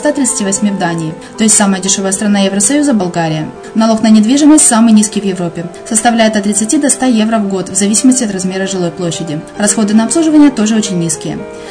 138 в Дании, то есть самая дешевая страна Евросоюза – Болгария. Налог на недвижимость самый низкий в Европе, составляет от 30 до 100 евро в год в зависимости от размера жилой площади. Расходы на обслуживание тоже очень низкие.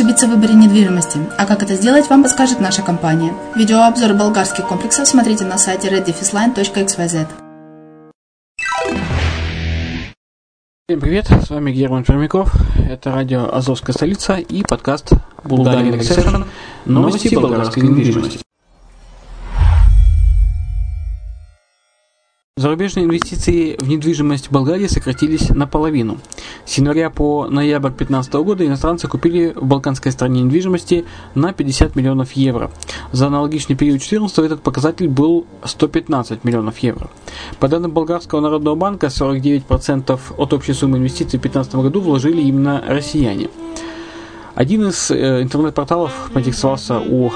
ошибиться в выборе недвижимости, а как это сделать, вам подскажет наша компания. Видеообзор болгарских комплексов смотрите на сайте reddefisline.xyz. Всем привет, с вами Герман Пермяков, это радио «Азовская столица» и подкаст «Bulgarian Exception. Новости болгарской недвижимости». Зарубежные инвестиции в недвижимость в Болгарии сократились наполовину. С января по ноябрь 2015 года иностранцы купили в балканской стране недвижимости на 50 миллионов евро. За аналогичный период 2014 этот показатель был 115 миллионов евро. По данным Болгарского народного банка, 49% от общей суммы инвестиций в 2015 году вложили именно россияне. Один из э, интернет-порталов поинтересовался у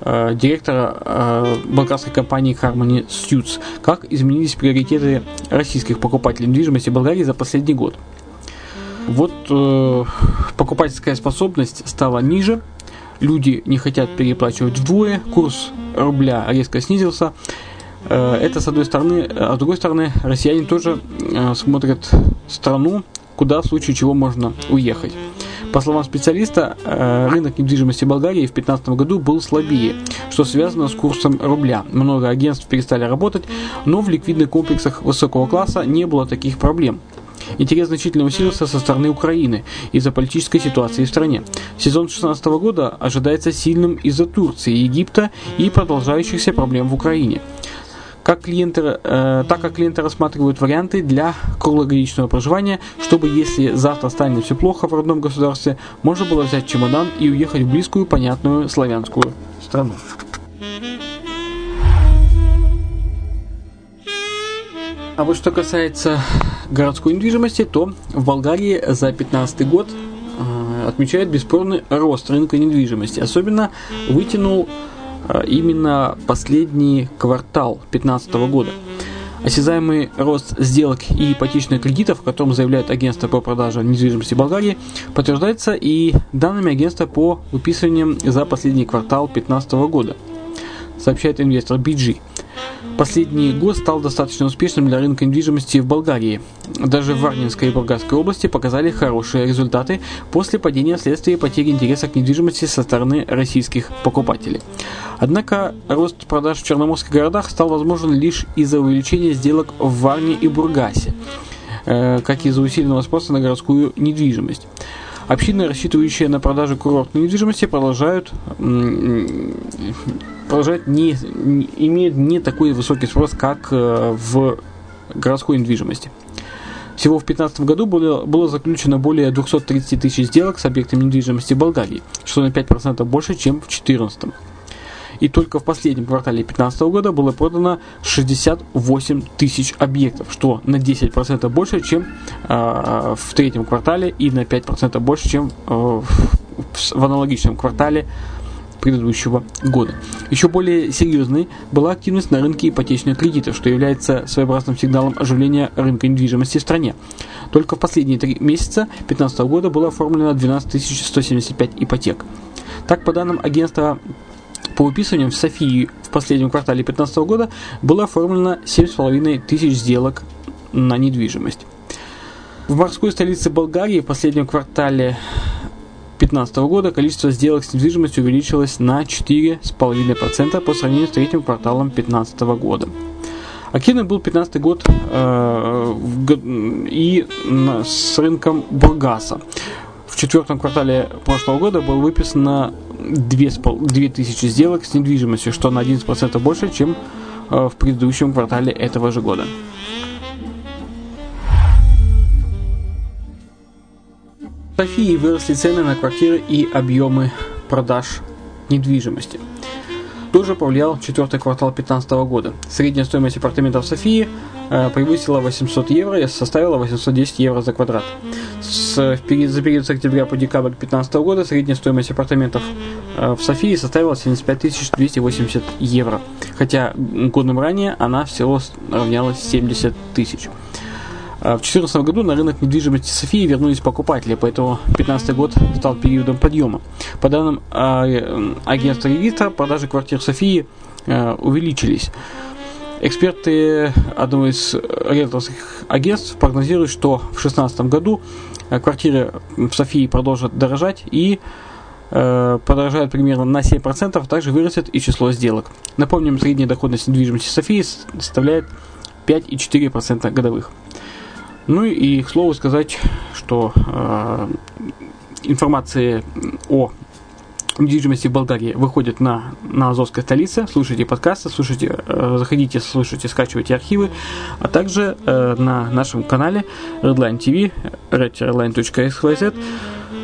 э, директора э, болгарской компании Harmony Suits, как изменились приоритеты российских покупателей недвижимости в Болгарии за последний год. Вот э, покупательская способность стала ниже, люди не хотят переплачивать вдвое, курс рубля резко снизился. Э, это с одной стороны, а с другой стороны, россияне тоже э, смотрят страну, куда в случае чего можно уехать. По словам специалиста, э, рынок недвижимости Болгарии в 2015 году был слабее, что связано с курсом рубля. Много агентств перестали работать, но в ликвидных комплексах высокого класса не было таких проблем. Интерес значительно усилился со стороны Украины из-за политической ситуации в стране. Сезон 2016 года ожидается сильным из-за Турции, Египта и продолжающихся проблем в Украине как клиенты, э, так как клиенты рассматривают варианты для круглогодичного проживания, чтобы если завтра станет все плохо в родном государстве, можно было взять чемодан и уехать в близкую, понятную славянскую страну. А вот что касается городской недвижимости, то в Болгарии за 2015 год э, отмечают бесспорный рост рынка недвижимости. Особенно вытянул именно последний квартал 2015 года. Осязаемый рост сделок и ипотечных кредитов, о котором заявляет агентство по продаже недвижимости Болгарии, подтверждается и данными агентства по выписываниям за последний квартал 2015 года, сообщает инвестор BG. Последний год стал достаточно успешным для рынка недвижимости в Болгарии. Даже в Варнинской и Бургасской области показали хорошие результаты после падения вследствие потери интереса к недвижимости со стороны российских покупателей. Однако рост продаж в черноморских городах стал возможен лишь из-за увеличения сделок в Варне и Бургасе, э, как из-за усиленного спроса на городскую недвижимость. Общины, рассчитывающие на продажу курортной недвижимости, продолжают, продолжают не, не, имеют не такой высокий спрос, как э, в городской недвижимости. Всего в 2015 году было, было заключено более 230 тысяч сделок с объектами недвижимости Болгарии, что на 5% больше, чем в 2014. И только в последнем квартале 2015 года было продано 68 тысяч объектов, что на 10% больше, чем э, в третьем квартале и на 5% больше, чем э, в, в аналогичном квартале предыдущего года. Еще более серьезной была активность на рынке ипотечных кредитов, что является своеобразным сигналом оживления рынка недвижимости в стране. Только в последние три месяца 2015 года было оформлено 12 175 ипотек. Так, по данным агентства по выписываниям в Софии в последнем квартале 2015 года было оформлено 7,5 тысяч сделок на недвижимость. В морской столице Болгарии в последнем квартале 2015 года количество сделок с недвижимостью увеличилось на 4,5% по сравнению с третьим кварталом 2015 года. Активным был 2015 год э, и с рынком Бургаса. В четвертом квартале прошлого года было выписано 2000 сделок с недвижимостью, что на 11% больше, чем э, в предыдущем квартале этого же года. Софии выросли цены на квартиры и объемы продаж недвижимости. Тоже повлиял четвертый квартал 2015 года. Средняя стоимость апартаментов в Софии э, превысила 800 евро и составила 810 евро за квадрат. С, за период с октября по декабрь 2015 года средняя стоимость апартаментов э, в Софии составила 75 280 евро, хотя годом ранее она всего равнялась 70 тысяч. А в 2014 году на рынок недвижимости Софии вернулись покупатели, поэтому 2015 год стал периодом подъема. По данным а, агентства регистра, продажи квартир Софии а, увеличились. Эксперты одного из риэлторских агентств прогнозируют, что в 2016 году квартиры в Софии продолжат дорожать и подорожают примерно на 7%, также вырастет и число сделок. Напомним, средняя доходность недвижимости Софии составляет 5,4% годовых. Ну и, к слову сказать, что э, информация о недвижимости в Болгарии выходит на, на Азовской столице. Слушайте подкасты, слушайте, э, заходите, слушайте, скачивайте архивы, а также э, на нашем канале Redline TV, redline.xyz,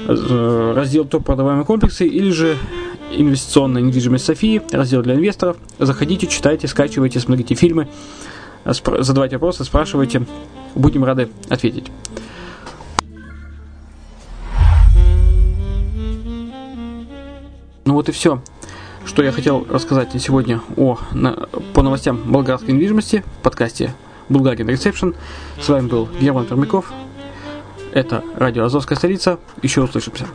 э, раздел топ продаваемые комплексы или же инвестиционная недвижимость Софии, раздел для инвесторов. Заходите, читайте, скачивайте, смотрите фильмы, задавайте вопросы, спрашивайте. Будем рады ответить. Ну вот и все, что я хотел рассказать сегодня о, на, по новостям болгарской недвижимости в подкасте Bulgarian Reception. С вами был Герман Пермяков. Это радио Азовская столица. Еще услышимся.